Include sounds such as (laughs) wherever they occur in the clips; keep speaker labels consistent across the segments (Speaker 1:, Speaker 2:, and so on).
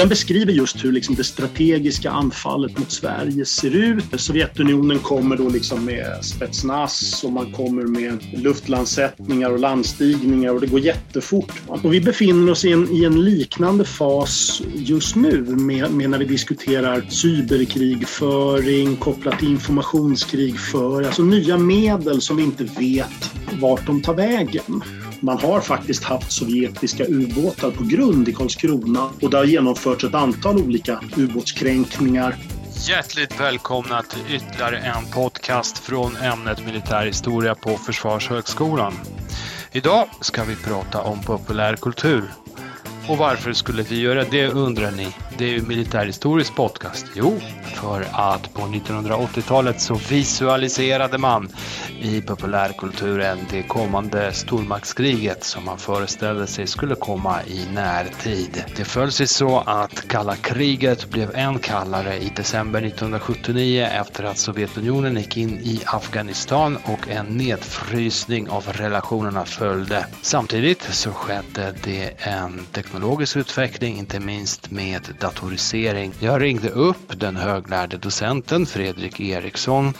Speaker 1: den beskriver just hur liksom det strategiska anfallet mot Sverige ser ut. Sovjetunionen kommer då liksom med Spetsnaz och man kommer med luftlandsättningar och landstigningar och det går jättefort. Och vi befinner oss i en, i en liknande fas just nu med, med när vi diskuterar cyberkrigföring kopplat till informationskrigföring, alltså nya medel som vi inte vet vart de tar vägen. Man har faktiskt haft sovjetiska ubåtar på grund i Karlskrona och det har genomförts ett antal olika ubåtskränkningar.
Speaker 2: Hjärtligt välkomna till ytterligare en podcast från ämnet militär historia på Försvarshögskolan. Idag ska vi prata om populärkultur och varför skulle vi göra det undrar ni? Det är ju militärhistorisk podcast. Jo, för att på 1980-talet så visualiserade man i populärkulturen det kommande stormaktskriget som man föreställde sig skulle komma i närtid. Det föll sig så att kalla kriget blev än kallare i december 1979 efter att Sovjetunionen gick in i Afghanistan och en nedfrysning av relationerna följde. Samtidigt så skedde det en teknologisk utveckling, inte minst med datorisering. Jag ringde upp den höglärde docenten Fredrik Eriksson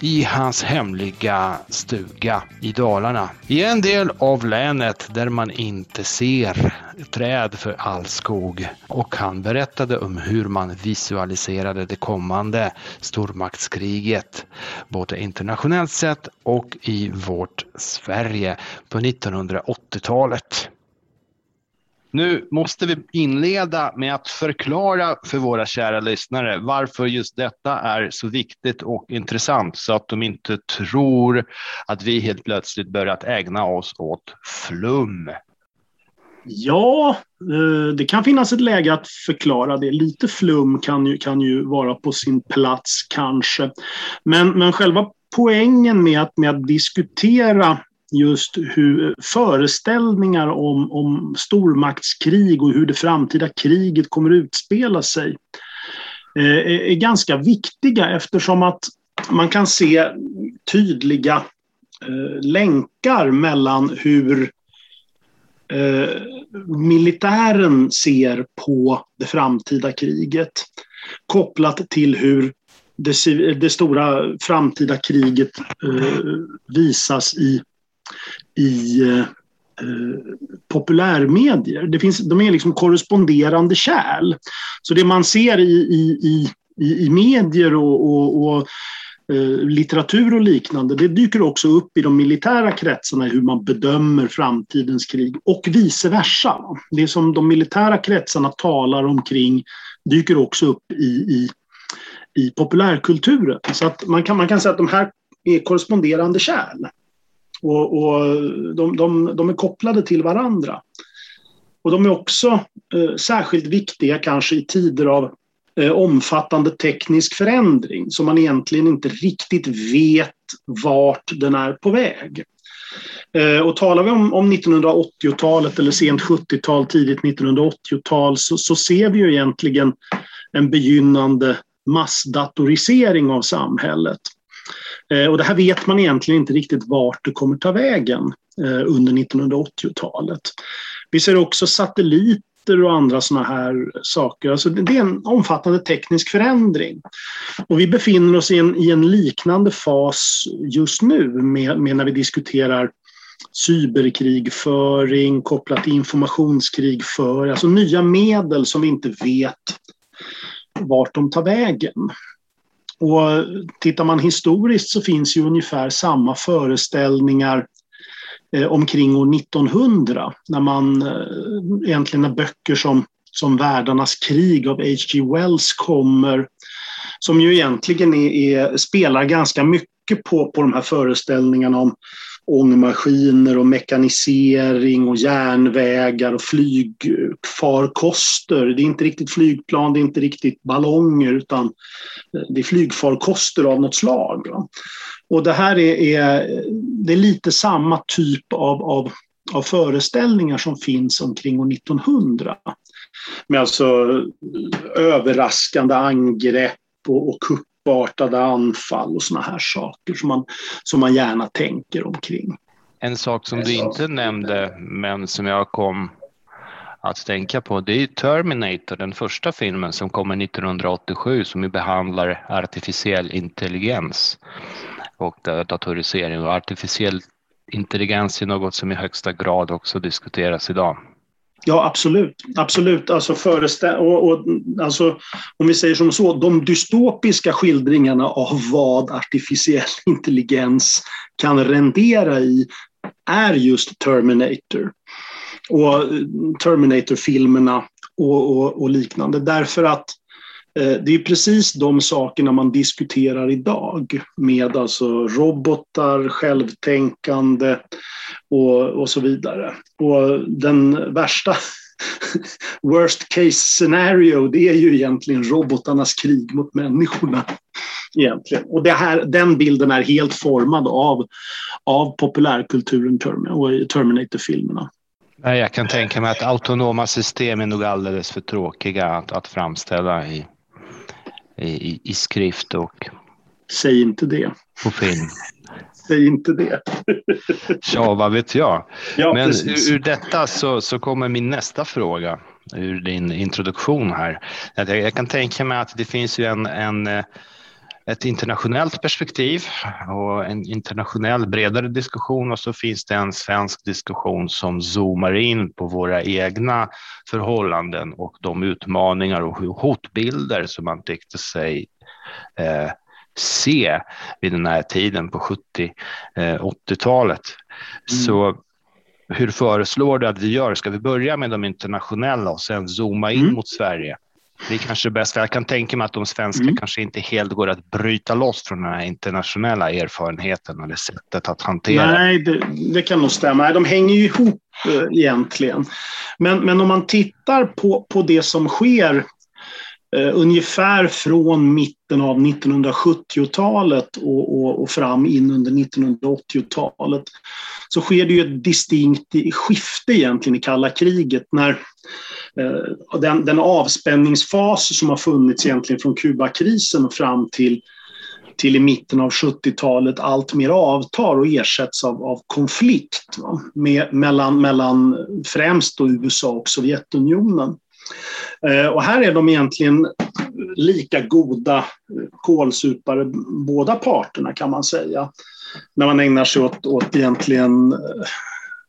Speaker 2: i hans hemliga stuga i Dalarna. I en del av länet där man inte ser träd för all skog. Och han berättade om hur man visualiserade det kommande stormaktskriget, både internationellt sett och i vårt Sverige på 1980-talet. Nu måste vi inleda med att förklara för våra kära lyssnare varför just detta är så viktigt och intressant så att de inte tror att vi helt plötsligt börjat ägna oss åt flum.
Speaker 1: Ja, eh, det kan finnas ett läge att förklara det. Lite flum kan ju, kan ju vara på sin plats kanske. Men, men själva poängen med att, med att diskutera just hur föreställningar om, om stormaktskrig och hur det framtida kriget kommer utspela sig eh, är ganska viktiga eftersom att man kan se tydliga eh, länkar mellan hur eh, militären ser på det framtida kriget kopplat till hur det, det stora framtida kriget eh, visas i i eh, populärmedier. Det finns, de är liksom korresponderande kärl. Så det man ser i, i, i, i medier och, och, och eh, litteratur och liknande, det dyker också upp i de militära kretsarna hur man bedömer framtidens krig och vice versa. Det som de militära kretsarna talar omkring dyker också upp i, i, i populärkulturen. Så att man kan, man kan säga att de här är korresponderande kärl. Och, och de, de, de, är kopplade till varandra. Och de är också eh, särskilt viktiga kanske i tider av eh, omfattande teknisk förändring som man egentligen inte riktigt vet vart den är på väg. Eh, och talar vi om, om 1980-talet eller sent 70-tal, tidigt 1980-tal så, så ser vi ju egentligen en begynnande massdatorisering av samhället. Eh, och det här vet man egentligen inte riktigt vart det kommer ta vägen eh, under 1980-talet. Vi ser också satelliter och andra sådana här saker. Alltså det är en omfattande teknisk förändring. Och vi befinner oss i en, i en liknande fas just nu med, med när vi diskuterar cyberkrigföring kopplat till informationskrigföring, alltså nya medel som vi inte vet vart de tar vägen. Och tittar man historiskt så finns ju ungefär samma föreställningar eh, omkring år 1900 när man eh, egentligen när böcker som, som Världarnas krig av H.G. Wells kommer som ju egentligen är, är, spelar ganska mycket på, på de här föreställningarna om ångmaskiner och mekanisering och järnvägar och flygfarkoster. Det är inte riktigt flygplan, det är inte riktigt ballonger utan det är flygfarkoster av något slag. Och det här är, är, det är lite samma typ av, av, av föreställningar som finns omkring år 1900. Med alltså eh, överraskande angrepp och, och kupp kuppartade anfall och såna här saker som man, som man gärna tänker omkring.
Speaker 2: En sak som du inte nämnde, men som jag kom att tänka på det är Terminator, den första filmen som kommer 1987 som behandlar artificiell intelligens och datorisering och artificiell intelligens är något som i högsta grad också diskuteras idag.
Speaker 1: Ja, absolut. Absolut. Alltså, förestä- och, och, alltså, om vi säger som så, de dystopiska skildringarna av vad artificiell (laughs) intelligens kan rendera i är just Terminator. Och eh, Terminator-filmerna och, och, och, liknande. Därför att Eh, det är precis de sakerna man diskuterar idag med alltså robotar, självtänkande och, och så vidare. Och den värsta (laughs) worst case scenario, det är ju egentligen robotarnas krig mot människorna. Egentligen. Och det här, den bilden är helt formad av, av populärkulturen och Terminator-filmerna.
Speaker 2: Jag kan tänka mig att autonoma system är nog alldeles för tråkiga att, att framställa i, i, i skrift och
Speaker 1: Säg inte det.
Speaker 2: På film. (laughs)
Speaker 1: Säg inte det.
Speaker 2: ja, vad vet jag. Ja, Men ur, ur detta så, så kommer min nästa fråga ur din introduktion här. Jag, jag kan tänka mig att det finns ju en, en eh, ett internationellt perspektiv och en internationell bredare diskussion och så finns det en svensk diskussion som zoomar in på våra egna förhållanden och de utmaningar och hotbilder som man tyckte sig eh, se vid den här tiden på 70 80-talet. Eh, mm. Så hur föreslår du att vi gör? Ska vi börja med de internationella och sen zooma in mm. mot Sverige? Det är kanske bäst, för jag kan tänka mig att de svenska mm. kanske inte helt går att bryta loss från den här internationella erfarenheten eller sättet att hantera.
Speaker 1: Nej, det, det kan nog stämma. De hänger ju ihop äh, egentligen. Men, men om man tittar på, på det som sker Uh, ungefär från mitten av 1970-talet och, och, och, fram in under 1980-talet så sker det ju ett distinkt skifte egentligen i kalla kriget när Eh, den, den, avspänningsfas som har funnits egentligen från Kubakrisen och fram till, till i mitten av 70-talet allt mer avtar och ersätts av, av konflikt va? Med, mellan, mellan främst USA och Sovjetunionen. Eh, och här är de egentligen lika goda kålsupare båda parterna kan man säga. När man ägnar sig åt, åt egentligen eh,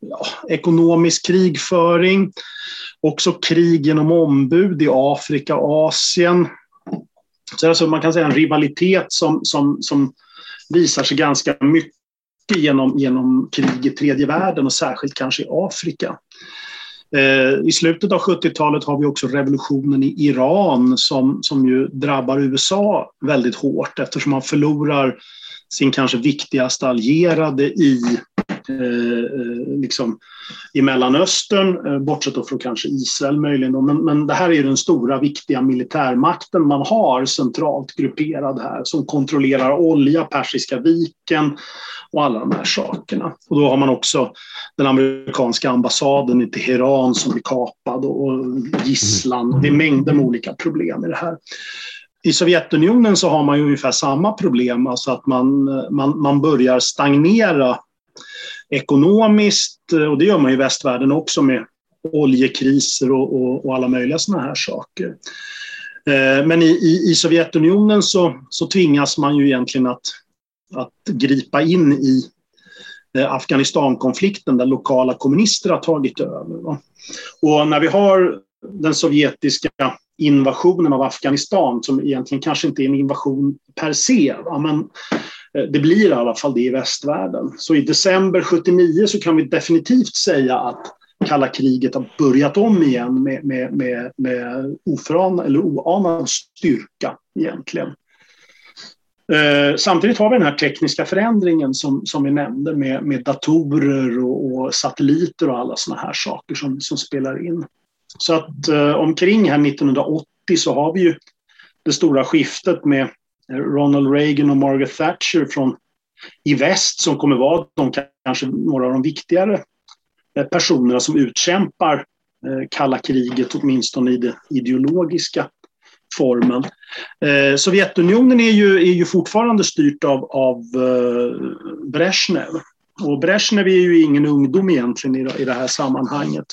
Speaker 1: ja, ekonomisk krigföring, också krig genom ombud i Afrika och Asien. Så alltså man kan säga en rivalitet som, som, som visar sig ganska mycket genom, genom krig i tredje världen och särskilt kanske i Afrika. Eh, I slutet av 70-talet har vi också revolutionen i Iran som, som ju drabbar USA väldigt hårt eftersom man förlorar sin kanske viktigaste allierade i, Eh, eh, liksom, i Mellanöstern, eh, bortsett då från kanske Israel möjligen. Men, men det här är den stora viktiga militärmakten man har centralt grupperad här som kontrollerar olja, Persiska viken och alla de här sakerna. Och då har man också den amerikanska ambassaden i Teheran som blir kapad och gisslan. Det är mängder med olika problem i det här. I Sovjetunionen så har man ju ungefär samma problem, alltså att man, man, man börjar stagnera ekonomiskt och det gör man i västvärlden också med oljekriser och, och, och alla möjliga sådana här saker. Eh, men i, i, i Sovjetunionen så, så tvingas man ju egentligen att att gripa in i eh, Afghanistankonflikten där lokala kommunister har tagit över. Och när vi har den sovjetiska invasionen av Afghanistan som egentligen kanske inte är en invasion per se, men Eh, det blir i alla fall det i västvärlden. Så i december 79 så kan vi definitivt säga att kalla kriget har börjat om igen med, med, med, med oföran, eller oanad styrka egentligen. Eh, samtidigt har vi den här tekniska förändringen som, som vi nämnde med, med datorer och, och satelliter och alla sådana här saker som, som spelar in. Så att eh, omkring här 1980 så har vi ju det stora skiftet med Ronald Reagan och Margaret Thatcher från i väst som kommer vara de kanske några av de viktigare eh, personerna som utkämpar eh, kalla kriget, åtminstone i den ideologiska formen. Eh, Sovjetunionen är ju, är ju fortfarande styrt av, av eh, Brezhnev. Och Brezhnev är ju ingen ungdom egentligen i, i det här sammanhanget.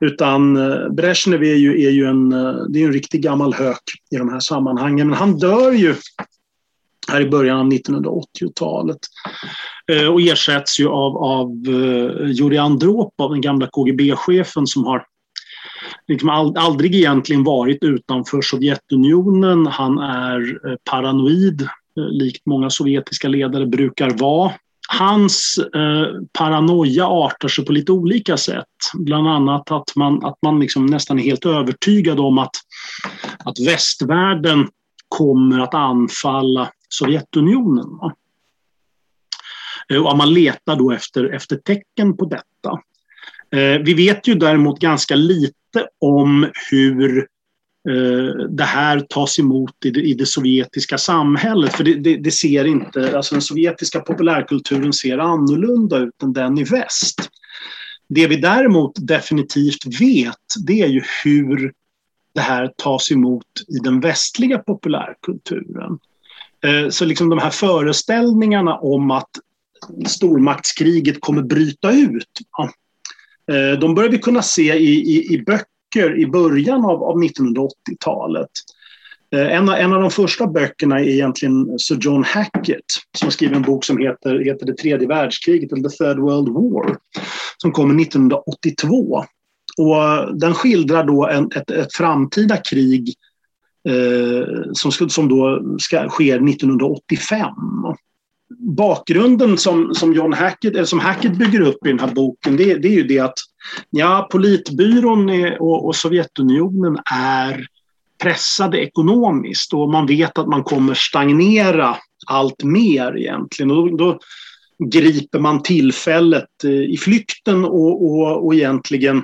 Speaker 1: Utan eh, Brezhnev är ju, är ju en, eh, det är en riktig gammal hök i de här sammanhangen. Men han dör ju här i början av 1980-talet eh, och ersätts ju av, av Jurij Andropov, den gamla KGB-chefen som har liksom aldrig egentligen varit utanför Sovjetunionen. Han är paranoid, likt många sovjetiska ledare brukar vara hans eh, paranoia artar sig på lite olika sätt. Bland annat att man, att man liksom nästan är helt övertygad om att, att västvärlden kommer att anfalla Sovjetunionen. Va? Eh, och man letar då efter, efter tecken på detta. Eh, vi vet ju däremot ganska lite om hur Eh, Eh, det här tas emot i det, i det sovjetiska samhället. För det, det, det, ser inte, alltså den sovjetiska populärkulturen ser annorlunda ut än den i väst. Det vi däremot definitivt vet, det är ju hur det här tas emot i den västliga populärkulturen. Eh, så liksom de här föreställningarna om att stormaktskriget kommer bryta ut, eh, de börjar vi kunna se i, i, i böcker böcker i början av, av 1980-talet. Eh, en av, en av de första böckerna är egentligen Sir John Hackett som skriver en bok som heter, heter Det tredje världskriget, eller The Third World War, som kommer 1982. Och eh, den skildrar då en, ett, ett framtida krig eh, som, som då ska, sker 1985 bakgrunden som, som John Hackett, eller som Hackett bygger upp i den här boken, det, det är ju det att ja, politbyrån och, och Sovjetunionen är pressade ekonomiskt och man vet att man kommer stagnera allt mer egentligen. Och då, då griper man tillfället eh, i flykten och, och, och egentligen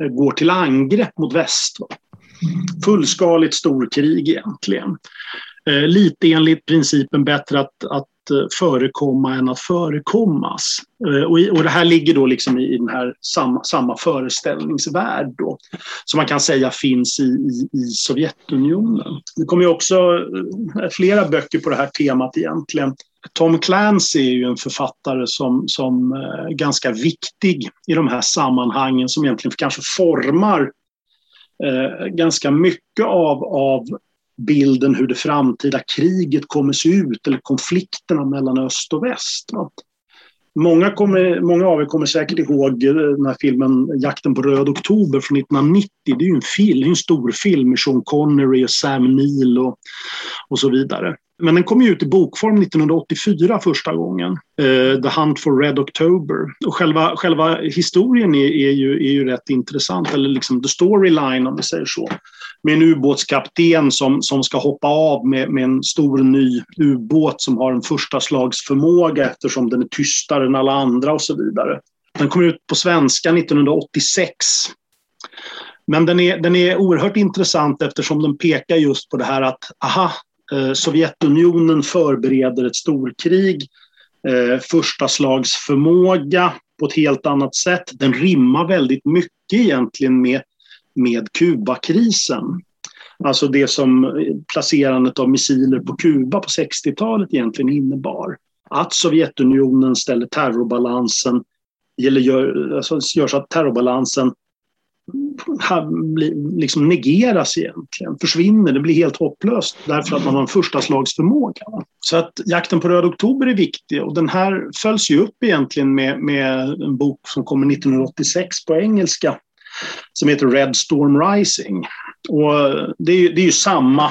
Speaker 1: eh, går till angrepp mot väst. Fullskaligt storkrig egentligen. Eh, lite enligt principen bättre att, att Eh, förekomma än att förekommas. Eh, och, i, och det här ligger då liksom i, i den här samma, samma föreställningsvärld då, som man kan säga finns i, i, i Sovjetunionen. Det kommer ju också eh, flera böcker på det här temat egentligen. Tom Clancy är ju en författare som, som är ganska viktig i de här sammanhangen som egentligen kanske formar eh, ganska mycket av, av bilden hur det framtida kriget kommer se ut eller konflikterna mellan öst och väst. Många, kommer, många av er kommer säkert ihåg eh, den här filmen Jakten på röd oktober från 1990. Det är ju en film, en stor film med Sean Connery och Sam Neill och, och så vidare. Men den kom ju ut i bokform 1984 första gången. Eh, the Hunt for Red October. Och själva, själva historien är, är, ju, är ju rätt intressant, eller liksom the storyline om vi säger så. Med en ubåtskapten som, som ska hoppa av med, med en stor ny ubåt som har en första slags förmåga eftersom den är tystare än alla andra och så vidare. Den kom ut på svenska 1986. Men den är, den är oerhört intressant eftersom den pekar just på det här att aha, Eh, Sovjetunionen förbereder ett storkrig, eh, första slags förmåga på ett helt annat sätt. Den rimmar väldigt mycket egentligen med, med Kubakrisen. Alltså det som placerandet av missiler på Kuba på 60-talet egentligen innebar. Att Sovjetunionen ställer terrorbalansen, eller gör, alltså gör så att terrorbalansen liksom negeras egentligen, försvinner. Det blir helt hopplöst därför att man har en första. Så att jakten på Röd oktober är viktig och den här följs ju upp egentligen med, med en bok som kommer 1986 på engelska som heter Red Storm Rising. Och det är, det är ju samma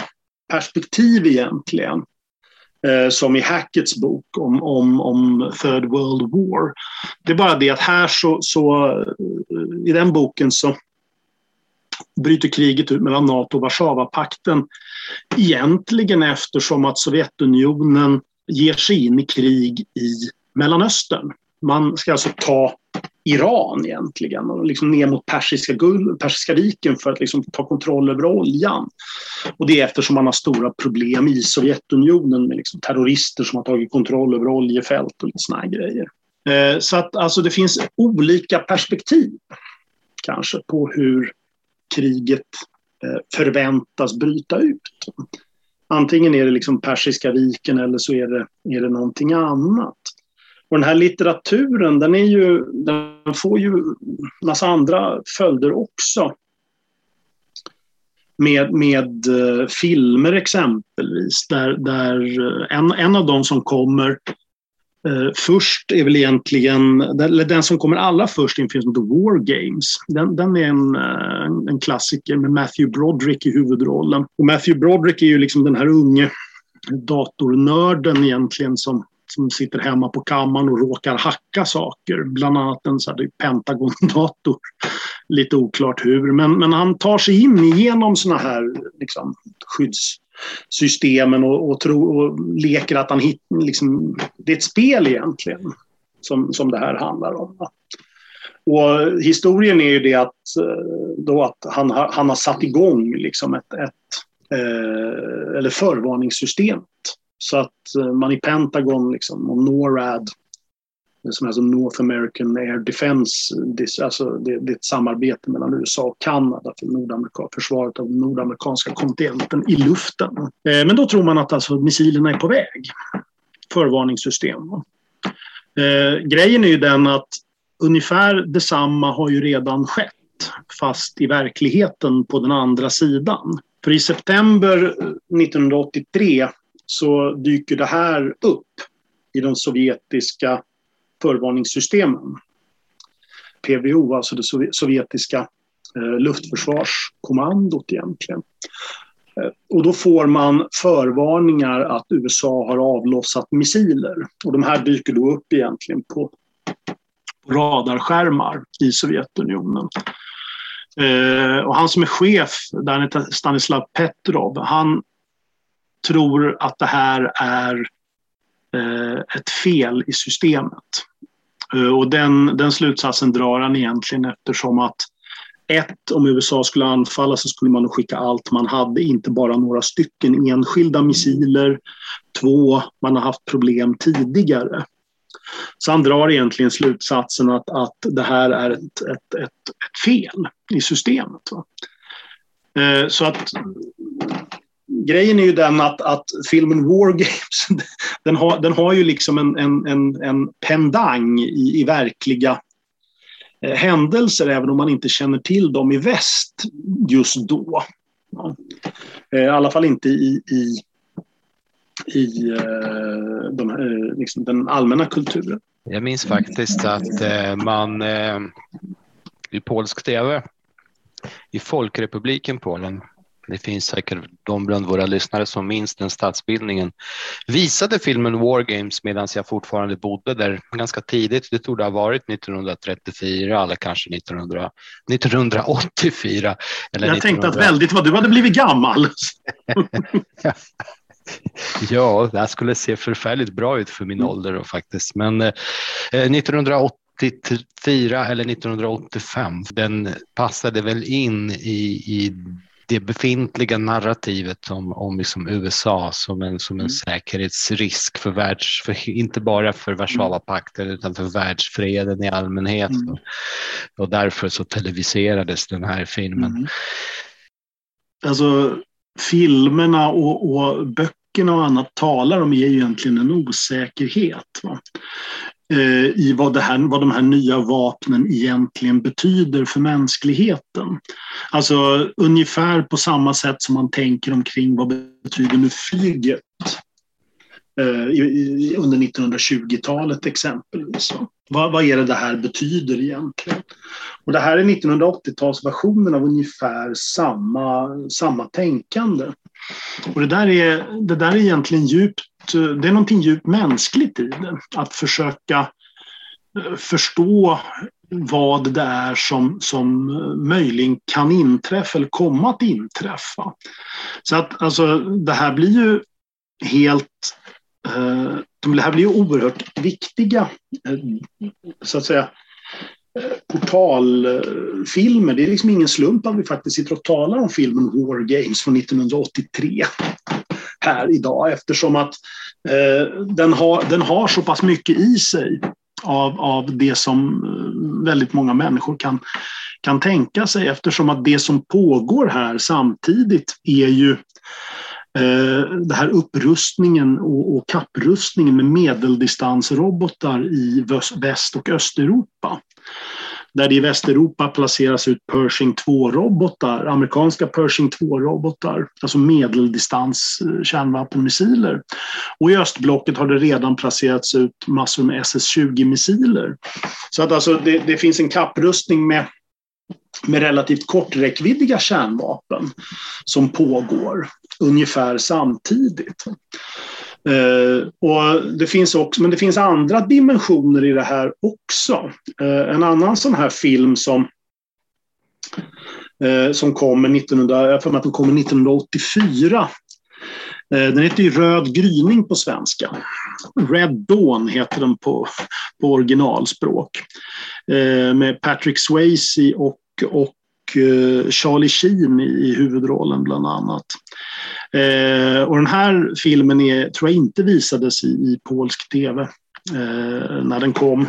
Speaker 1: perspektiv egentligen eh, som i Hacketts bok om, om, om Third World War. Det är bara det att här så, så eh, i den boken så bryter kriget ut mellan Nato och Warszawapakten egentligen eftersom att Sovjetunionen ger sig in i krig i Mellanöstern. Man ska alltså ta Iran egentligen och liksom ner mot Persiska, Persiska viken för att liksom ta kontroll över oljan. Och det är eftersom man har stora problem i Sovjetunionen med liksom terrorister som har tagit kontroll över oljefält och lite såna grejer. Eh, så att alltså det finns olika perspektiv kanske på hur kriget eh, förväntas bryta ut. Antingen är det liksom Persiska viken eller så är det, är det någonting annat. Och den här litteraturen, den, är ju, den får ju massa andra följder också. Med, med eh, filmer exempelvis, där, där eh, en, en av de som kommer Uh, först är väl egentligen, eller den som kommer allra först är en film som heter War Games. Den, den är en, uh, en klassiker med Matthew Broderick i huvudrollen. Och Matthew Broderick är ju liksom den här unge datornörden egentligen som, som sitter hemma på kammaren och råkar hacka saker. Bland annat en Pentagon-dator. (laughs) Lite oklart hur, men, men han tar sig in genom såna här liksom, skyddssystemen och, och, tro, och leker att han hittar... Liksom, det är ett spel egentligen som, som det här handlar om. Och historien är ju det att, eh, då att han, har, han har satt igång liksom ett, ett eh, eller förvarningssystemet. Så att eh, man i Pentagon liksom, och NORAD, som är alltså North American Air Defense, alltså det, det, är ett samarbete mellan USA och Kanada för Nordamerika, försvaret av nordamerikanska kontinenten i luften. Eh, men då tror man att alltså missilerna är på väg. Förvarningssystem. Eh, grejen är ju den att ungefär detsamma har ju redan skett fast i verkligheten på den andra sidan. För i september eh, 1983 så dyker det här upp i de sovjetiska förvarningssystemen. PVO, alltså det sovjetiska eh, luftförsvarskommandot egentligen. Eh, och då får man förvarningar att USA har avlossat missiler. Och de här dyker då upp egentligen på radarskärmar i Sovjetunionen. Eh, och han som är chef, Stanislav Petrov, han tror att det här är eh, ett fel i systemet. Eh, och den, den slutsatsen drar han egentligen eftersom att ett, om USA skulle anfalla så skulle man skicka allt man hade, inte bara några stycken enskilda missiler. Två, man har haft problem tidigare. Så han drar egentligen slutsatsen att, att det här är ett, ett, ett, ett fel i systemet. Eh, så att grejen är ju den att, att filmen War Games, (laughs) den har, den har ju liksom en, en, en, en pendang i, i verkliga eh, händelser, även om man inte känner till dem i väst just då. Ja. Eh, I alla fall inte i, i i eh, de, eh, liksom den allmänna kulturen.
Speaker 3: Jag minns faktiskt att eh, man eh, i polsk tv i Folkrepubliken Polen det finns säkert de bland våra lyssnare som minns den statsbildningen. Visade filmen War Games medan jag fortfarande bodde där ganska tidigt. Det tog det ha varit 1934 eller kanske 1900, 1984. Eller
Speaker 1: jag 1900... tänkte att väldigt vad du hade blivit gammal. (laughs)
Speaker 3: ja, det här skulle se förfärligt bra ut för min mm. ålder då, faktiskt. Men eh, 1984 eller 1985, den passade väl in i, i det befintliga narrativet om, om liksom USA som en, som en mm. säkerhetsrisk för världs, för, inte bara för Warszawapakten utan för världsfreden i allmänhet. Mm. Och därför så televiserades den här filmen. Mm.
Speaker 1: Alltså filmerna och, och, böckerna och annat talar om är ju egentligen en osäkerhet. Va? Eh, i vad, det här, vad de här nya vapnen egentligen betyder för mänskligheten. Alltså ungefär på samma sätt som man tänker omkring vad betyder nu flyget eh, under 1920-talet exempelvis. Vad, vad är det det här betyder egentligen? Och det här är 1980-talsversionen av ungefär samma, samma tänkande. Och det där, är, det där är egentligen djupt, det är någonting djupt mänskligt i det. Att försöka eh, förstå vad det är som, som eh, möjligen kan inträffa eller komma att inträffa. Så att alltså, det här blir ju helt eh, här blir ju oerhört viktiga, eh, så att säga, portalfilmer. Det är liksom ingen slump att vi faktiskt sitter och talar om filmen War Games från 1983 här idag eftersom att eh, den, har, den har så pass mycket i sig av, av det som eh, väldigt många människor kan, kan tänka sig eftersom att det som pågår här samtidigt är ju Eh, det här upprustningen och, och kapprustningen med medeldistansrobotar i Väst och Östeuropa där det i Västeuropa placeras ut Pershing 2-robotar, amerikanska Pershing 2-robotar, alltså medeldistans eh, kärnvapenmissiler. Och i östblocket har det redan placerats ut massor med SS-20-missiler. Så att alltså det, det finns en kapprustning med med relativt korträckviddiga kärnvapen som pågår ungefär samtidigt. Eh, och det finns också, men det finns andra dimensioner i det här också. Eh, en annan sån här film som eh, som kommer 1900, jag för mig att den kommer 1984. Eh, den heter ju Röd gryning på svenska. Red Dawn heter den på, på originalspråk. Eh, med Patrick Swayze och, och Eh, Charlie Sheen i huvudrollen bland annat. Eh, och den här filmen är, tror jag inte visades i, i polsk tv eh, när den kom.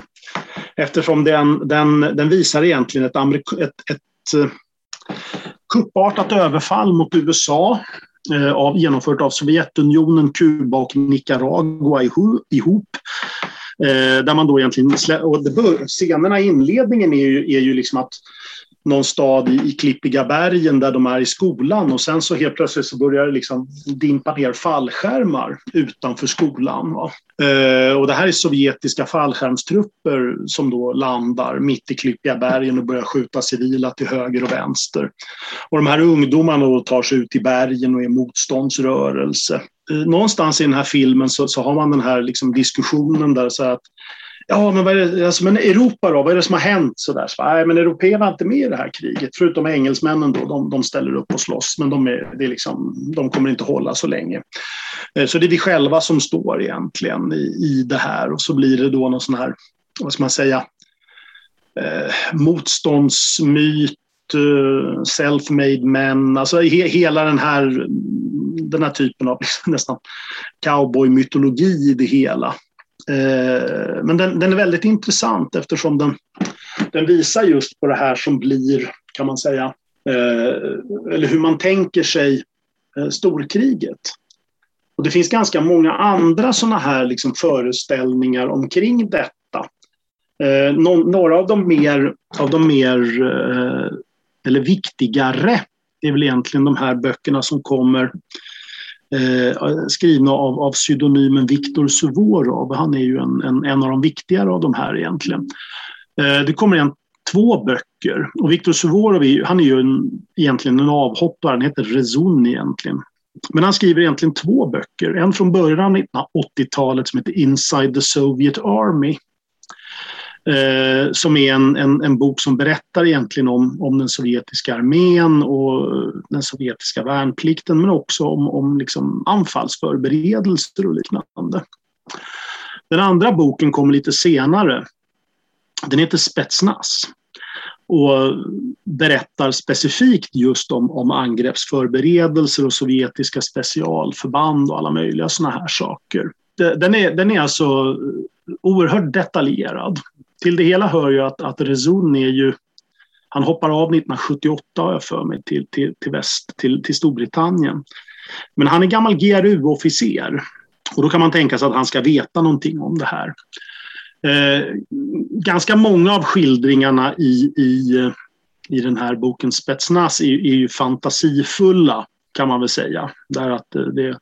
Speaker 1: Eftersom den, den, den visar egentligen ett, Amerik- ett, ett eh, kuppartat överfall mot USA eh, av, genomfört av Sovjetunionen, Kuba och Nicaragua ihop. Eh, där man då egentligen, och det bör, scenerna i inledningen är ju, är ju liksom att någon stad i, i Klippiga bergen där de är i skolan och sen så helt plötsligt så börjar det liksom dimpa ner fallskärmar utanför skolan. Eh, och det här är sovjetiska fallskärmstrupper som då landar mitt i Klippiga bergen och börjar skjuta civila till höger och vänster. Och de här ungdomarna då tar sig ut i bergen och är motståndsrörelse. Eh, någonstans i den här filmen så, så har man den här liksom diskussionen där så att Ja, men, vad är det, alltså, men Europa då? Vad är det som har hänt? Så där? Så, nej, men européerna är inte med i det här kriget. Förutom engelsmännen då, de, de ställer upp och slåss. Men de, är, det är liksom, de kommer inte hålla så länge. Eh, så det är vi själva som står egentligen i, i det här. Och så blir det då någon sån här, vad ska man säga, eh, motståndsmyt, eh, self-made men, alltså he, hela den här, den här typen av liksom, (laughs) nästan cowboy-mytologi i det hela. Eh, men den, den, är väldigt intressant eftersom den, den visar just på det här som blir, kan man säga, eh, eller hur man tänker sig eh, storkriget. Och det finns ganska många andra sådana här liksom föreställningar omkring detta. några av de mer, av de mer eller viktigare är väl egentligen de här böckerna som kommer eh, skrivna av, av pseudonymen Viktor Suvorov. Han är ju en, en, en, av de viktigare av de här egentligen. Eh, det kommer en, två böcker och Viktor Suvorov är, han är ju en, egentligen en avhoppare, han heter Rezun egentligen. Men han skriver egentligen två böcker. En från början av 1980-talet som heter Inside the Soviet Army eh, som är en, en, en, bok som berättar egentligen om, om den sovjetiska armén och den sovjetiska värnplikten men också om, om liksom anfallsförberedelser och liknande. Den andra boken kommer lite senare. Den heter Spetsnaz och berättar specifikt just om, om angreppsförberedelser och sovjetiska specialförband och alla möjliga sådana här saker. Den är, den är alltså oerhört detaljerad till det hela hör ju att, att Rezun är ju han hoppar av 1978 har jag för mig till, till, till väst, till, till Storbritannien. Men han är gammal GRU-officer och då kan man tänka sig att han ska veta någonting om det här. Eh, ganska många av skildringarna i, i, i den här boken Spetsnaz är, är ju fantasifulla kan man väl säga. Där att eh, det,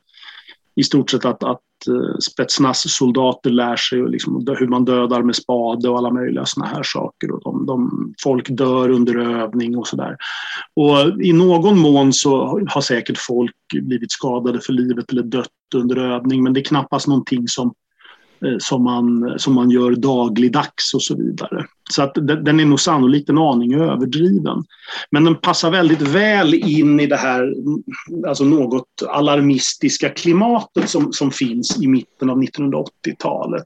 Speaker 1: i stort sett att, att Eh, spetsnazsoldater lär sig liksom hur man dödar med spade och alla möjliga sådana här saker. Och de, de, folk dör under övning och sådär. Och i någon mån så har säkert folk blivit skadade för livet eller dött under övning men det är knappast någonting som Eh, som man, som man gör dagligdags och så vidare. Så att den är nog sannolikt en aning överdriven. Men den passar väldigt väl in i det här alltså något alarmistiska klimatet som, som finns i mitten av 1980-talet.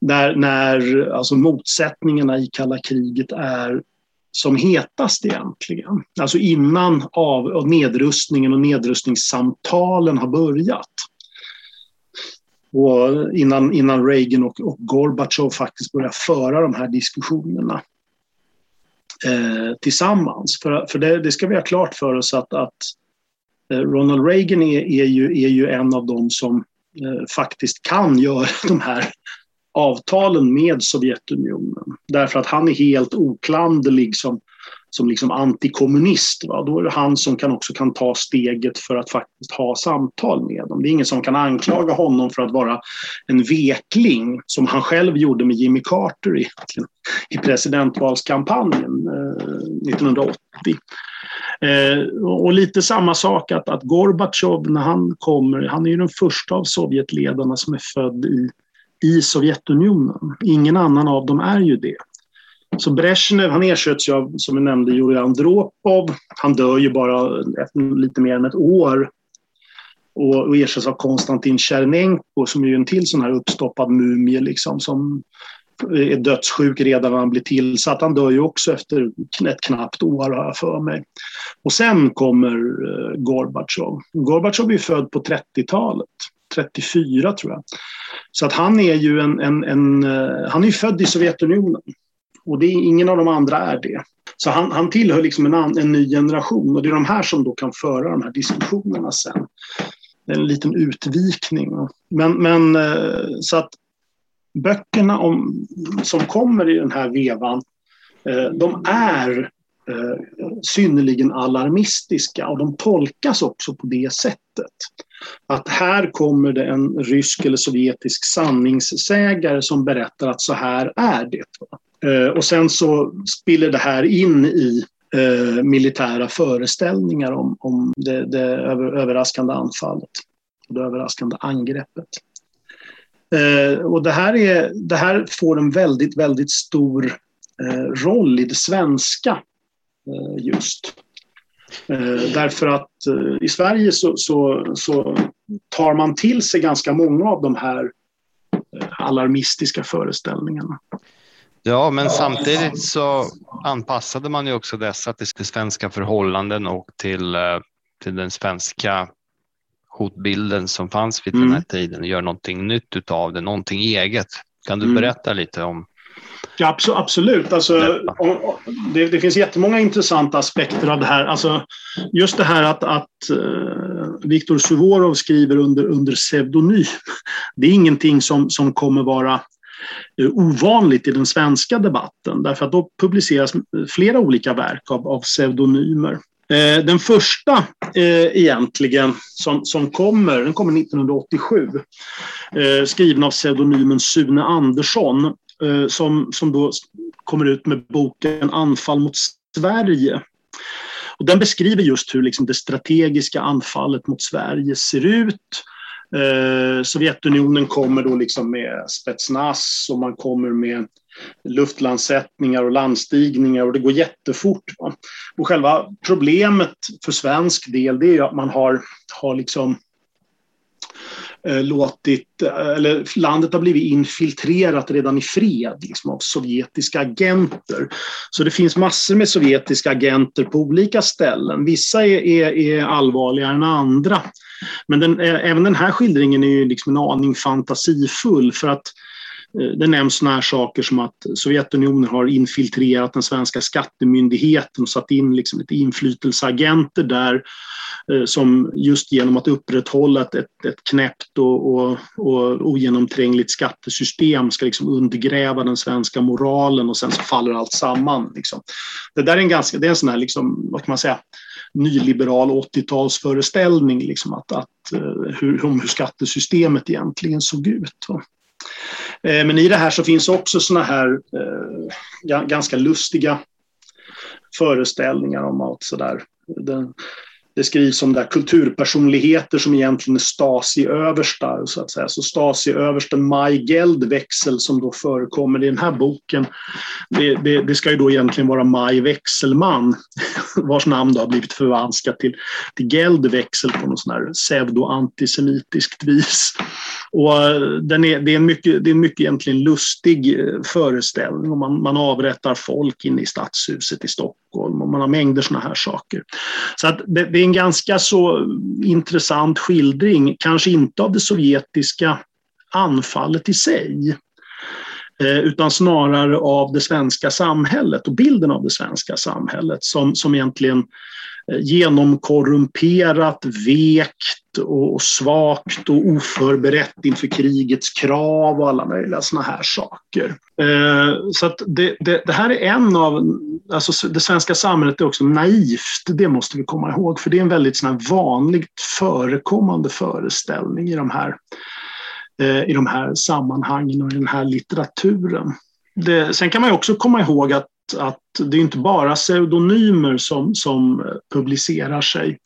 Speaker 1: Där, när alltså motsättningarna i kalla kriget är som hetast egentligen. Alltså innan av nedrustningen och nedrustningssamtalen har börjat. Och innan, innan Reagan och, och Gorbatjov faktiskt började föra de här diskussionerna eh, tillsammans. För, för det, det, ska vi ha klart för oss att, att eh, Ronald Reagan är, är, ju, är ju en av dem som eh, faktiskt kan (laughs) göra de här avtalen med Sovjetunionen. Därför att han är helt oklanderlig som, som liksom antikommunist. Va? Då är det han som kan också kan ta steget för att faktiskt ha samtal med dem. Det är ingen som kan anklaga honom för att vara en vekling som han själv gjorde med Jimmy Carter i, i presidentvalskampanjen eh, 1980. Eh, och lite samma sak att, att Gorbatjov när han kommer, han är ju den första av Sovjetledarna som är född i i Sovjetunionen. Ingen annan av dem är ju det. Så Brezhnev, han ersätts ju av, som jag nämnde, Jurij Andropov. Han dör ju bara efter lite mer än ett år. Och, och ersätts av Konstantin Tjernenko som är ju en till sån här uppstoppad mumie liksom, som är dödssjuk redan när han blir tillsatt. Han dör ju också efter ett knappt år har jag för mig. Och sen kommer eh, Gorbatjov. Gorbatjov är född på 30-talet. 34 tror jag. Så att han är ju en, en, en uh, han är född i Sovjetunionen. Och det är, ingen av de andra är det. Så han, han tillhör liksom en, en ny generation och det är de här som då kan föra de här diskussionerna sen. En liten utvikning. Men, men eh, så att böckerna om, som kommer i den här vevan, eh, de är eh, synnerligen alarmistiska och de tolkas också på det sättet. Att här kommer det en rysk eller sovjetisk sanningssägare som berättar att så här är det. Eh, Eh, och sen så spiller det här in i eh, militära föreställningar om, om det, det över, överraskande anfallet, det överraskande angreppet. Eh, och det här, är, det här får en väldigt, väldigt stor eh, roll i det svenska eh, just. därför att i Sverige så, så, så tar man till sig ganska många av de här alarmistiska föreställningarna.
Speaker 3: Ja, men samtidigt så anpassade man ju också dessa till svenska förhållanden och till, eh, till den svenska hotbilden som fanns vid mm. den här tiden och gör någonting nytt utav det, någonting eget. Kan du mm. berätta lite om
Speaker 1: Ja, absolut. Alltså, det, det, finns jättemånga intressanta aspekter av det här. Alltså, just det här att, att uh, Viktor Suvorov skriver under, under pseudonym. (laughs) Det är ingenting som, som kommer vara Eh, Eh, ovanligt i den svenska debatten därför att då publiceras flera olika verk av, av pseudonymer. Eh, den första eh, egentligen som, som kommer, den kommer 1987, eh, skriven av pseudonymen Sune Andersson eh, som, som då kommer ut med boken Anfall mot Sverige. Och den beskriver just hur liksom det strategiska anfallet mot Sverige ser ut Eh, Sovjetunionen kommer då liksom med Spetsnaz och man kommer med luftlandsättningar och landstigningar och det går jättefort. Va? Och själva problemet för svensk del det är att man har, har liksom eh, Eh, låtit, eh, eller landet har blivit infiltrerat redan i fred liksom, av sovjetiska agenter. Så det finns massor med sovjetiska agenter på olika ställen. Vissa är, är, är allvarligare än andra. Men den, eh, även den här skildringen är ju liksom en aning fantasifull för att eh, Eh, det nämns såna här saker som att Sovjetunionen har infiltrerat den svenska skattemyndigheten och satt in liksom lite inflytelseagenter där eh, som just genom att upprätthålla ett, ett, ett knäppt och, och, och ogenomträngligt skattesystem ska liksom undergräva den svenska moralen och sen så faller allt samman. Liksom. Det där är en ganska, det är en sån här, liksom, vad kan man säga, nyliberal 80-talsföreställning, liksom att, att, eh, hur, hur, hur skattesystemet egentligen såg ut. Va? Eh, men i det här så finns också såna här eh, ganska lustiga föreställningar om att sådär, den, det skrivs om där kulturpersonligheter som egentligen är Stasi-överstar. Så att säga. Så Stasi-översten Maj Geldwechsel som då förekommer i den här boken, det, det, det, ska ju då egentligen vara Maj Wechselmann, (laughs) vars namn då har blivit förvanskat till, till Geldwechsel på något sån här pseudo-antisemitiskt vis. Och eh, den är, det, är en mycket, det är en mycket egentligen lustig eh, föreställning och man, man avrättar folk inne i stadshuset i Stockholm och man har mängder såna här saker. Så att det, det är en ganska så intressant skildring, kanske inte av det sovjetiska anfallet i sig, eh, utan snarare av det svenska samhället och bilden av det svenska samhället som, som egentligen eh, genomkorrumperat, vekt och svagt och oförberett inför krigets krav och alla möjliga såna här saker. Eh, så att det, det, det här är en av... Alltså det svenska samhället är också naivt, det måste vi komma ihåg, för det är en väldigt sån vanligt förekommande föreställning i de här eh, i de här sammanhangen och i den här litteraturen. Det, sen kan man också komma ihåg att, att det är inte bara pseudonymer som, som publicerar sig.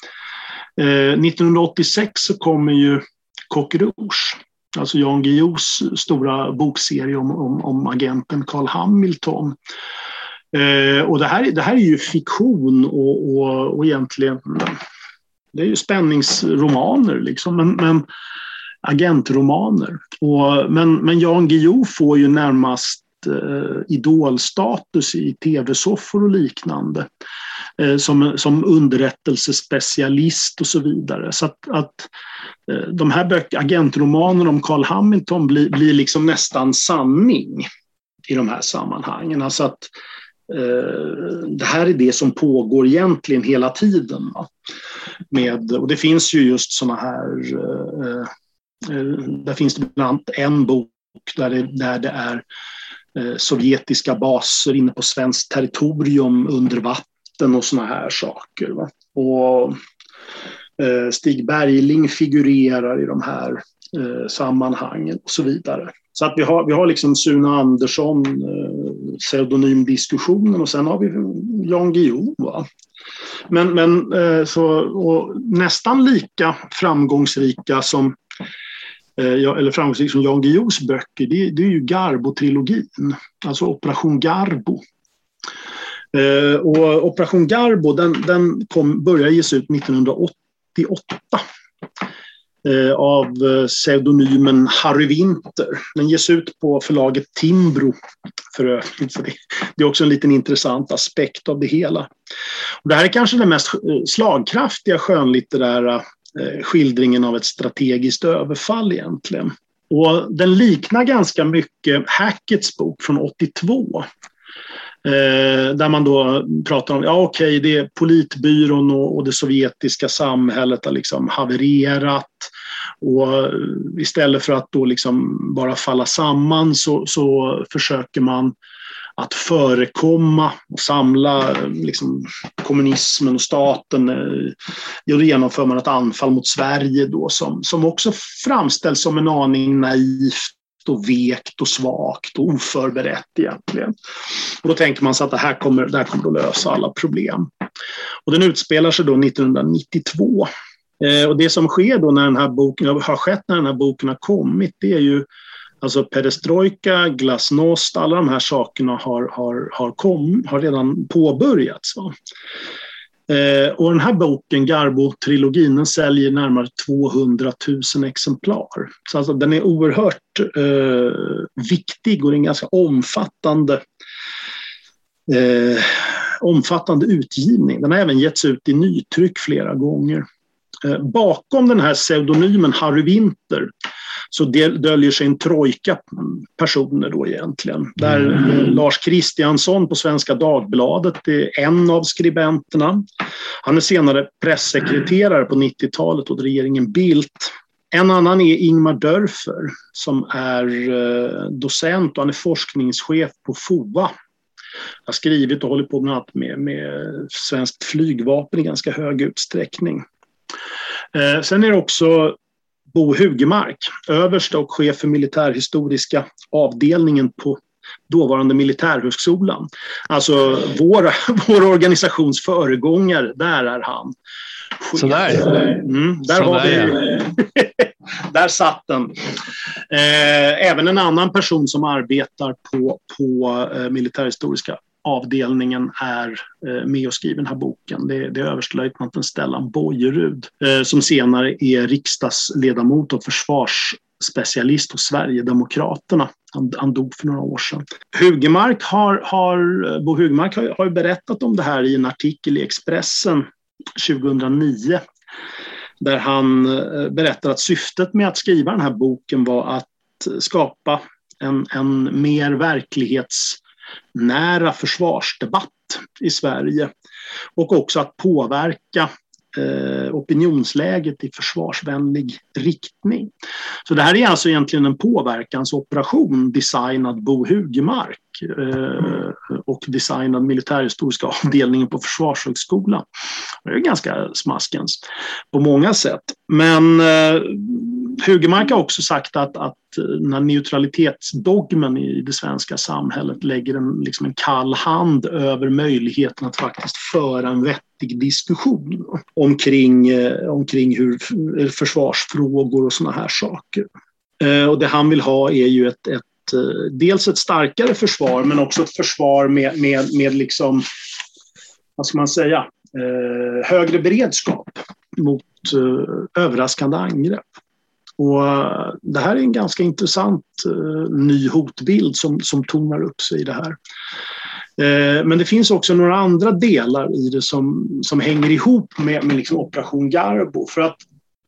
Speaker 1: Eh, 1986 så kommer ju Coq Rouge, alltså Jan Guillous stora bokserie om, om, om agenten Carl Hamilton. Eh, och det här, det här är ju fiktion och, och, och egentligen det är ju spänningsromaner liksom, men, men agentromaner. Och, men, men Jan Guillou får ju närmast eh, idolstatus i tv-soffor och liknande. Eh, som, som underrättelsespecialist och så vidare. Så att, att eh, de här agentromanerna om Carl Hamilton blir, blir liksom nästan sanning i de här sammanhangen. Alltså att eh, det här är det som pågår egentligen hela tiden. Va? Med, och det finns ju just såna här eh, eh där finns det bland annat en bok där det, där det är Eh, sovjetiska baser inne på svenskt territorium under vatten och såna här saker. Va? Och eh, Stig Bergling figurerar i de här eh, sammanhangen och så vidare. Så att vi har, vi har liksom Sune Andersson, pseudonymdiskussionen och sen har vi Jan Guillou. Men, men så, nästan lika framgångsrika som Eh, eller framgångsrik som Jan Guillous böcker, det, det är ju Garbo-trilogin, alltså Operation Garbo. Eh, och Operation Garbo den, den kom, började ges ut 1988 eh, av eh, pseudonymen Harry Winter. Den ges ut på förlaget Timbro för övrigt. (laughs) Så det, det, är också en liten intressant aspekt av det hela. Och det här är kanske den mest eh, slagkraftiga skönlitterära Eh, skildringen av ett strategiskt överfall egentligen. Och den liknar ganska mycket Hacketts bok från 82. Eh, där man då pratar om, ja okej, okay, det är politbyrån och, och det sovjetiska samhället har liksom havererat. Och istället för att då liksom bara falla samman så, så försöker man att förekomma och samla liksom, kommunismen och staten. Eh, då genomför man ett anfall mot Sverige då, som, som också framställs som en aning naivt och vekt och svagt och oförberett egentligen. Och då tänker man sig att det här kommer, det här kommer att lösa alla problem. Och den utspelar sig då 1992. Eh, och det som sker då när den här boken, har skett när den här boken har kommit, det är ju Alltså perestrojka, glasnost, alla de här sakerna har, har, har, kom, har redan påbörjats. Eh, och den här boken, Garbo-trilogin, den säljer närmare 200 000 exemplar. Så alltså, den är oerhört eh, viktig och det är en ganska omfattande, eh, omfattande utgivning. Den har även getts ut i nytryck flera gånger. Eh, bakom den här pseudonymen Harry Winter så döljer sig en trojka personer då egentligen. Där mm. Lars Kristiansson på Svenska Dagbladet är en av skribenterna. Han är senare pressekreterare på 90-talet åt regeringen Bildt. En annan är Ingmar Dörfer som är eh, docent och han är forskningschef på FOA har skrivit och håller på bland annat med, med svenskt flygvapen i ganska hög utsträckning. Eh, sen är det också Bo Hugemark, överste och chef för militärhistoriska avdelningen på dåvarande Militärhögskolan. Alltså vår, (laughs) vår organisations föregångare, där är han.
Speaker 3: Sådär.
Speaker 1: Mm, där, har vi, (laughs) där satt den. Eh, även en annan person som arbetar på, på eh, militärhistoriska avdelningen är eh, med och skriver den här boken. Det, det är överstelöjtnanten Stellan Bojerud eh, som senare är riksdagsledamot och försvarsspecialist hos Sverigedemokraterna. Han, han dog för några år sedan. Hugemark har, har, eh, Bo Hugemark har, har berättat om det här i en artikel i Expressen 2009 där han berättar att syftet med att skriva den här boken var att skapa en, en mer nära försvarsdebatt i Sverige och också att påverka eh, opinionsläget i försvarsvänlig riktning. Så det här är alltså egentligen en påverkansoperation designad Bo Hugemark eh, och designad militärhistoriska avdelningen på Försvarshögskolan. Det är ganska smaskens på många sätt. Men eh, Hugemark har också sagt att, att när neutralitetsdogmen i det svenska samhället lägger en, liksom en kall hand över möjligheten att faktiskt föra en vettig diskussion omkring, eh, omkring hur eh, försvarsfrågor och såna här saker. Eh, och det han vill ha är ju ett, ett dels ett starkare försvar men också ett försvar med, med, med liksom, vad ska man säga, högre beredskap mot överraskande angrepp. Och eh, det här är en ganska intressant eh, ny hotbild som, som tonar upp sig i det här. Eh, men det finns också några andra delar i det som, som hänger ihop med, med liksom Operation Garbo. För att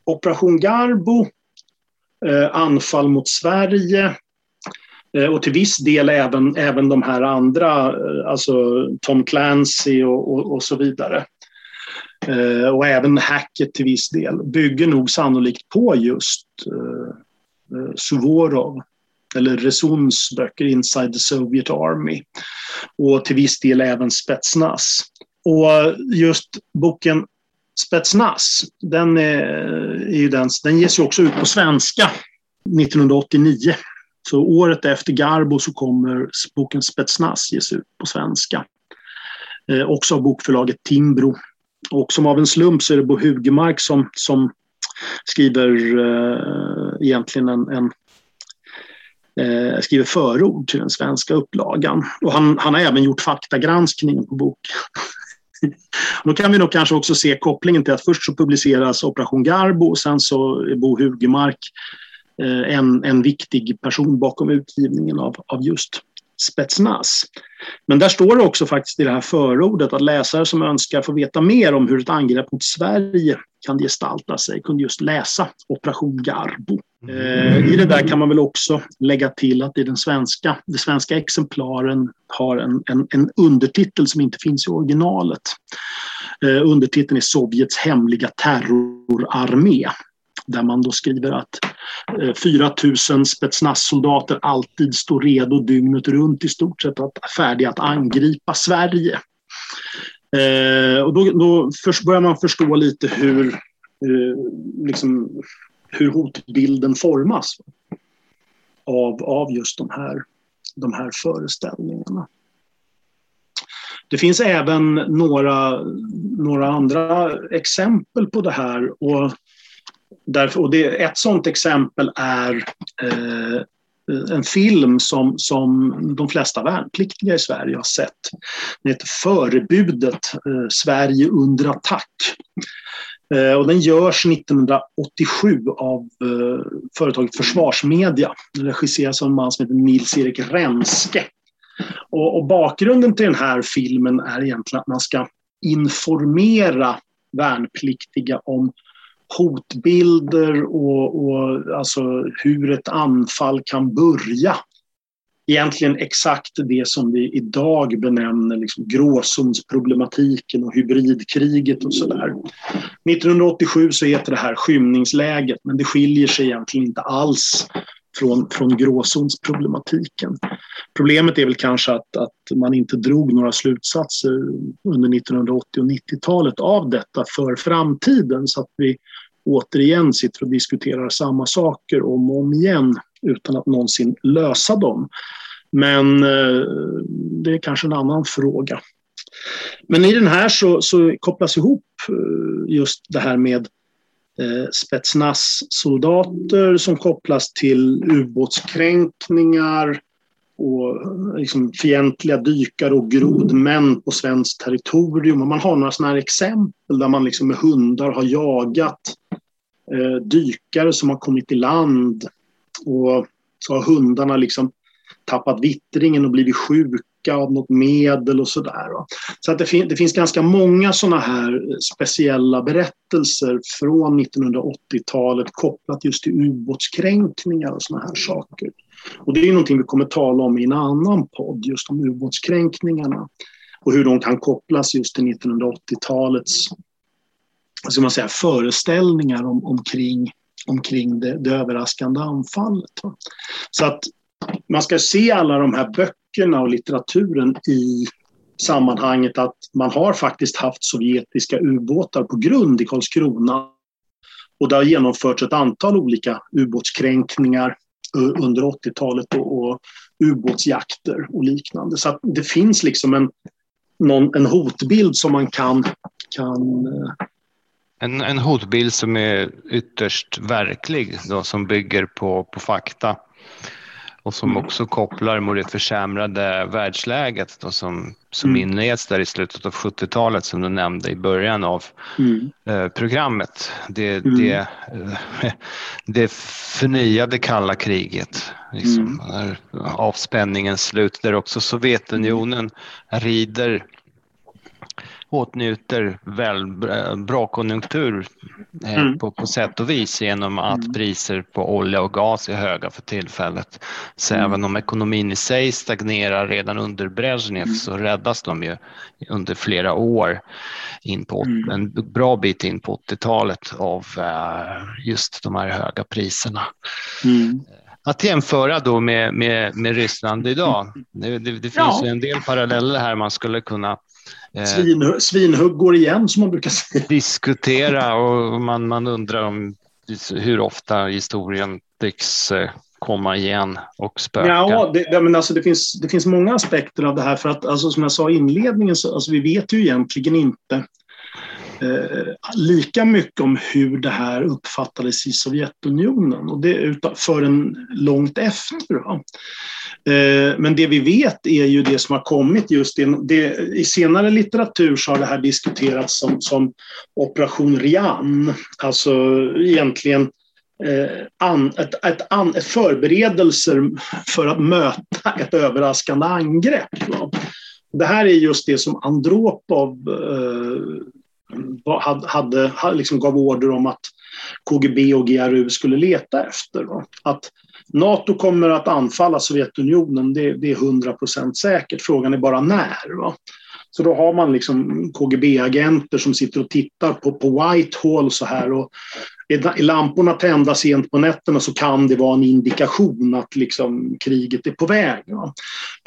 Speaker 1: Operation Garbo, eh, anfall mot Sverige eh, och till viss del även, även de här andra, alltså Tom Clancy och, och, och så vidare Eh, och även hacket till viss del, bygger nog sannolikt på just eh, eh Suvorov eller Resons böcker Inside the Soviet Army och till viss del även Spetsnaz. Och just boken Spetsnaz, den, är, är ju den, den ges ju också ut på svenska 1989. Så året efter Garbo så kommer boken Spetsnaz ges ut på svenska. Eh, också av bokförlaget Timbro och som av en slump så är det Bo Hugemark som, som skriver eh, egentligen en, en eh, skriver förord till den svenska upplagan. Och han, han har även gjort faktagranskningen på boken. (laughs) Då kan vi nog kanske också se kopplingen till att först så publiceras Operation Garbo och sen så är Bo Hugemark eh, en, en viktig person bakom utgivningen av, av just Spetsnaz. Men där står det också faktiskt i det här förordet att läsare som önskar få veta mer om hur ett angrepp mot Sverige kan gestalta sig kunde just läsa Operation Garbo. Eh, I det där kan man väl också lägga till att i den svenska, de svenska exemplaren har en, en, en undertitel som inte finns i originalet. Eh, undertiteln är Sovjets hemliga terrorarmé där man då skriver att 4 eh, 000 spetsnazsoldater alltid står redo dygnet runt i stort sett att, färdiga att angripa Sverige. Eh, och då, då börjar man förstå lite hur, eh, liksom, hur hotbilden formas av, av just de här, de här föreställningarna. Det finns även några, några andra exempel på det här. Och Därför, och det, ett sådant exempel är eh, en film som, som de flesta värnpliktiga i Sverige har sett. Den heter Förebudet, eh, Sverige under attack. Eh, och den görs 1987 av eh, företaget Försvarsmedia. Den regisseras av en man som heter Nils-Erik Renske. Och, och bakgrunden till den här filmen är egentligen att man ska informera värnpliktiga om hotbilder och, och alltså hur ett anfall kan börja. Egentligen exakt det som vi idag benämner liksom gråzonsproblematiken och hybridkriget och sådär. 1987 så heter det här skymningsläget men det skiljer sig egentligen inte alls från, från gråzonsproblematiken. Problemet är väl kanske att, att man inte drog några slutsatser under 1980 och 90-talet av detta för framtiden så att vi återigen sitter och diskuterar samma saker om och om igen utan att någonsin lösa dem. Men eh, det är kanske en annan fråga. Men i den här så, så kopplas ihop eh, just det här med eh, Spetsnaz-soldater som kopplas till ubåtskränkningar och eh, liksom fientliga dykare och grodmän på svenskt territorium. Och man har några sådana här exempel där man liksom med hundar har jagat eh, dykare som har kommit i land och så har hundarna liksom tappat vittringen och blivit sjuka av något medel och sådär. Så att det, fin det finns ganska många sådana här speciella berättelser från 1980-talet kopplat just till ubåtskränkningar och sådana här saker. Och det är någonting vi kommer tala om i en annan podd, just om ubåtskränkningarna och hur de kan kopplas just till 1980-talets ska man säga, föreställningar om, omkring, omkring det, det överraskande anfallet. Så att man ska se alla de här böckerna och litteraturen i sammanhanget att man har faktiskt haft sovjetiska ubåtar på grund i Karlskrona. Och det har genomförts ett antal olika ubåtskränkningar eh, under 80-talet och, och ubåtsjakter och liknande. Så det finns liksom en, någon, en hotbild som man kan, kan eh,
Speaker 2: en, en hotbild som är ytterst verklig, då, som bygger på, på fakta och som mm. också kopplar mot det försämrade världsläget då, som, som mm. inleds där i slutet av 70-talet som du nämnde i början av mm. eh, programmet. Det, mm. det, eh, (laughs) det förnyade kalla kriget, liksom, mm. avspänningens slut där också Sovjetunionen rider åtnjuter väl bra konjunktur eh, mm. på, på sätt och vis genom att mm. priser på olja och gas är höga för tillfället. Så mm. även om ekonomin i sig stagnerar redan under Brezhnev mm. så räddas de ju under flera år in på, mm. en bra bit in på 80-talet av uh, just de här höga priserna. Mm. Att jämföra då med, med, med Ryssland idag. (laughs) Det, det, det finns ja. ju en del paralleller här man skulle kunna
Speaker 1: Eh, Svin, svinhugg går igen som man brukar säga.
Speaker 2: Diskutera och man, man undrar om hur ofta historien tycks eh, komma igen och spöka.
Speaker 1: Ja, det, men alltså det, finns, det finns många aspekter av det här för att alltså, som jag sa i inledningen så alltså, vi vet ju egentligen inte eh, Eh, lika mycket om hur det här uppfattades i Sovjetunionen och det förrän långt efter. Va? Eh, men det vi vet är ju det som har kommit just det, det, i senare litteratur så har det här diskuterats som, som Operation Rian. Alltså egentligen eh, an, ett, ett, an, ett förberedelser för att möta ett överraskande angrepp. Va? Det här är just det som Andropov eh, hade, hade, liksom gav order om att KGB och GRU skulle leta efter. Va? Att Nato kommer att anfalla Sovjetunionen, det, det är 100 procent säkert. Frågan är bara när. Va? Så då har man liksom KGB-agenter som sitter och tittar på, på Whitehall så här och är lamporna tända sent på nätterna så kan det vara en indikation att liksom kriget är på väg. Va?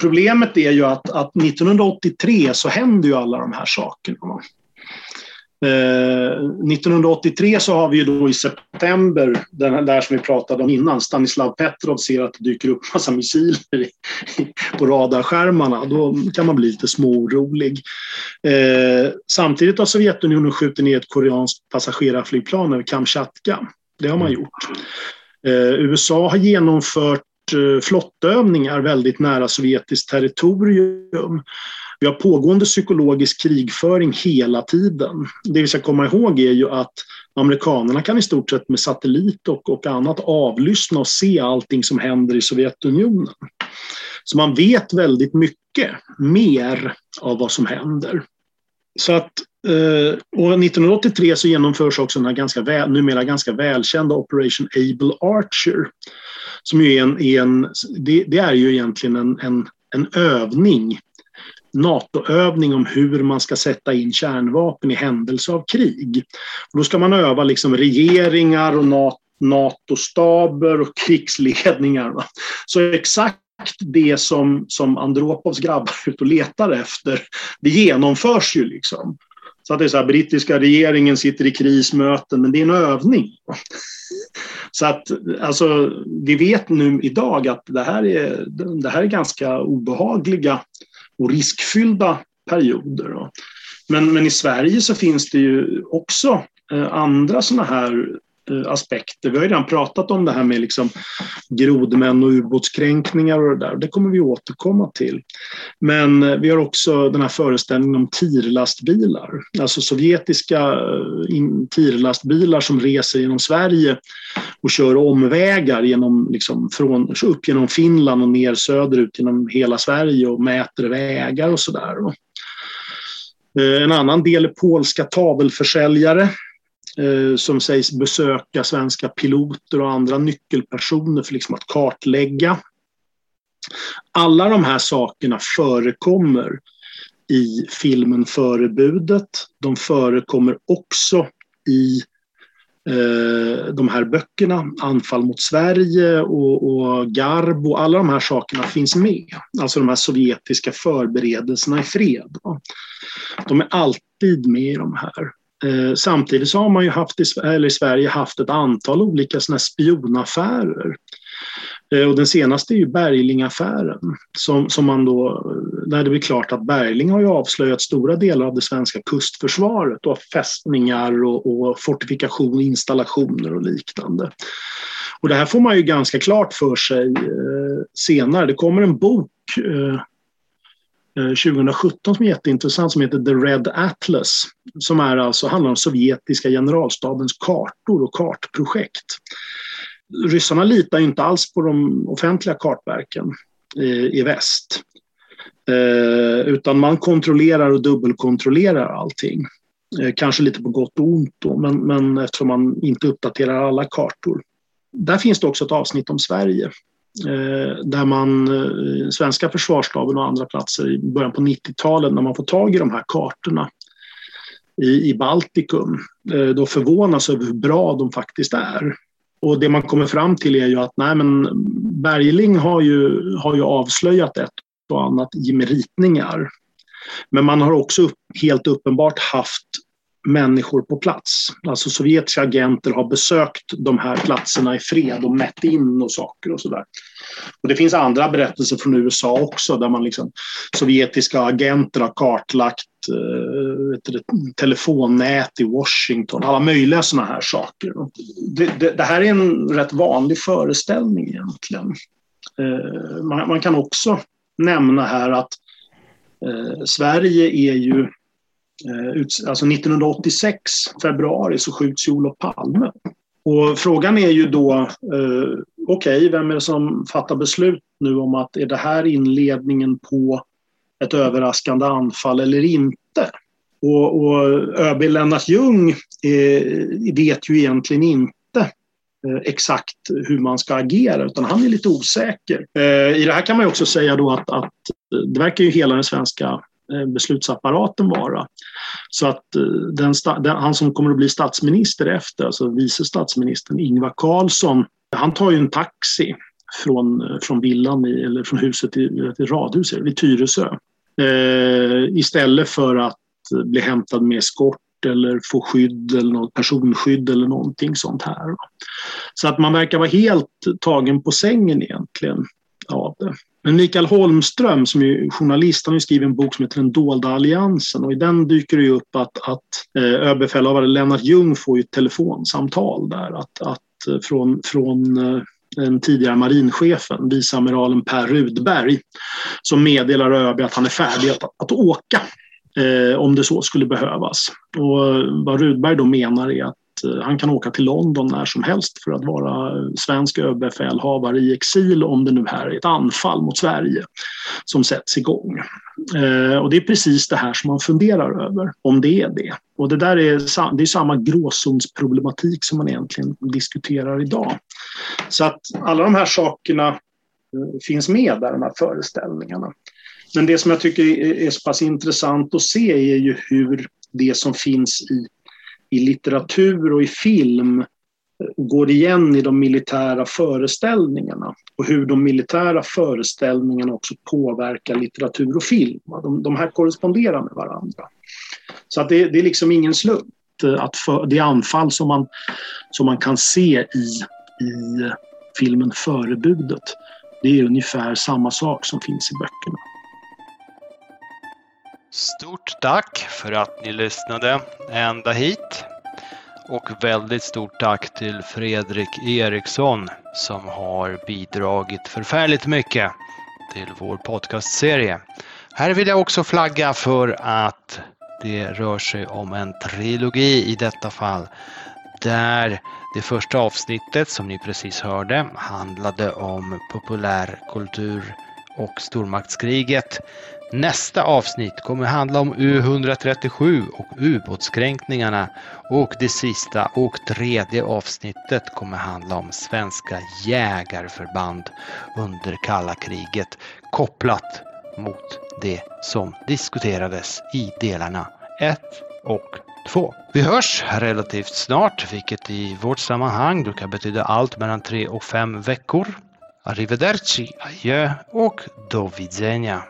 Speaker 1: Problemet är ju att, att 1983 så händer ju alla de här sakerna. Va? 1983 eh, så har vi ju då i september, den där som vi pratade om innan, Stanislav Petrov ser att det dyker upp massa missiler på radarskärmarna. Då kan man bli lite småorolig. Eh, samtidigt har Sovjetunionen skjutit ner ett koreanskt passagerarflygplan över Kamchatka. Det har man mm. gjort. Eh, USA har genomfört flottövningar väldigt nära sovjetiskt territorium. Vi har pågående psykologisk krigföring hela tiden. Det vi ska komma ihåg är ju att amerikanerna kan i stort sett med satellit och, och annat avlyssna och se allting som händer i Sovjetunionen. Så man vet väldigt mycket mer av vad som händer. Så att, eh, och 1983 så genomförs också den här ganska väl, numera ganska välkända Operation Able Archer. Som ju är en, är en det, det, är ju egentligen en, en, en övning NATO-övning om hur man ska sätta in kärnvapen i händelse av krig. Och då ska man öva liksom regeringar och NATO-staber och krigsledningar. Va? Så exakt det som, som Andropovs grabbar är ute och letar efter, det genomförs ju liksom. Så att det är så här, brittiska regeringen sitter i krismöten, men det är en övning. Så att alltså, vi vet nu idag att det här är, det här är ganska obehagliga och riskfyllda perioder. Men, men i Sverige så finns det ju också eh, andra sådana här aspekter. Vi har ju redan pratat om det här med liksom grodmän och ubåtskränkningar och det där. Det kommer vi återkomma till. Men eh, vi har också den här föreställningen om tirlastbilar. Alltså sovjetiska eh, tirlastbilar som reser genom Sverige och kör omvägar genom, liksom, från, upp genom Finland och ner söderut genom hela Sverige och mäter vägar och sådär. Eh, en annan del är polska tavelförsäljare Eh, som sägs besöka svenska piloter och andra nyckelpersoner för liksom att kartlägga Alla de här sakerna förekommer i filmen Förebudet. De förekommer också i eh, de här böckerna, Anfall mot Sverige och, och Garbo, alla de här sakerna finns med. Alltså de här sovjetiska förberedelserna i fred. Va? De är alltid med i de här. Eh, samtidigt så har man ju haft i, eller i Sverige haft ett antal olika såna spionaffärer. Eh, och den senaste är ju Berglingaffären. Som, som man då, där det blir klart att Bergling har ju avslöjat stora delar av det svenska kustförsvaret och fästningar och, och fortifikation, installationer och liknande. Och det här får man ju ganska klart för sig eh, senare. Det kommer en bok eh, Eh, 2017 som är jätteintressant som heter The Red Atlas. Som är alltså, handlar om sovjetiska generalstabens kartor och kartprojekt. Ryssarna litar inte alls på de offentliga kartverken i, i väst. Eh, utan man kontrollerar och dubbelkontrollerar allting. Eh, kanske lite på gott och ont då, men, men eftersom man inte uppdaterar alla kartor. Där finns det också ett avsnitt om Sverige Eh, där man, eh, svenska försvarsstaben och andra platser i början på 90-talet när man får tag i de här kartorna i, i Baltikum, eh, då förvånas över hur bra de faktiskt är. Och det man kommer fram till är ju att nej, men Bergling har ju, har ju avslöjat ett och annat i med ritningar. Men man har också helt uppenbart haft människor på plats. Alltså sovjetiska agenter har besökt de här platserna i fred och mätt in och saker och sådär. Och det finns andra berättelser från USA också där man liksom, sovjetiska agenter har kartlagt eh, det, telefonnät i Washington, alla möjliga sådana här saker. Det, det, det, här är en rätt vanlig föreställning egentligen. Eh, man, man, kan också nämna här att eh, Sverige är ju Eh, alltså 1986, februari, så skjuts ju Olof Palme. Och frågan är ju då, eh, okej, okay, vem är det som fattar beslut nu om att är det här inledningen på ett överraskande anfall eller inte? Och, och ÖB Lennart Ljung eh, vet ju egentligen inte eh, exakt hur man ska agera, utan han är lite osäker. Eh, I det här kan man också säga då att, att det verkar ju hela den svenska Eh, beslutsapparaten vara. Så att eh, den, den, han som kommer att bli statsminister efter, alltså vice statsministern Ingvar Carlsson, han tar ju en taxi från, eh, från villan, i, eller från huset i, i radhuset vid Tyresö. Eh, istället för att bli hämtad med eskort eller få skydd eller något personskydd eller någonting sånt här. Så att man verkar vara helt tagen på sängen egentligen av det. Men Mikael Holmström som är journalist, han har skrivit en bok som heter Den dolda alliansen och i den dyker det upp att, att eh, överbefälhavare Lennart Ljung får ett telefonsamtal där att, att eh, från, från eh, den tidigare marinchefen, viceamiralen Per Rudberg, som meddelar ÖB att han är färdig att, att åka eh, om det så skulle behövas. Och eh, vad Rudberg då menar är att Eh, han kan åka till London när som helst för att vara svensk överbefälhavare i exil om det nu här är ett anfall mot Sverige som sätts igång. Eh, och det är precis det här som man funderar över, om det är det. Och det där är, det är samma gråzonsproblematik som man egentligen diskuterar idag. Så att alla de här sakerna eh, finns med där, de här föreställningarna. Men det som jag tycker är så pass intressant att se är ju hur det som finns i i litteratur och i film eh, går igen i de militära föreställningarna och hur de militära föreställningarna också påverkar litteratur och film. De, de här korresponderar med varandra. Så att det, det är liksom ingen slump eh, att för, det anfall som man, som man kan se i, i eh, filmen Förebudet, det är ungefär samma sak som finns i böckerna.
Speaker 2: Stort tack för att ni lyssnade ända hit. Och väldigt stort tack till Fredrik Eriksson som har bidragit förfärligt mycket till vår podcastserie. Här vill jag också flagga för att det rör sig om en trilogi i detta fall. Där det första avsnittet som ni precis hörde handlade om populärkultur och stormaktskriget Nästa avsnitt kommer handla om U137 och ubåtskränkningarna och det sista och tredje avsnittet kommer handla om svenska jägarförband under kalla kriget kopplat mot det som diskuterades i delarna 1 och 2. Vi hörs relativt snart, vilket i vårt sammanhang brukar betyda allt mellan 3 och 5 veckor. Arrivederci, adjö och do widzenia.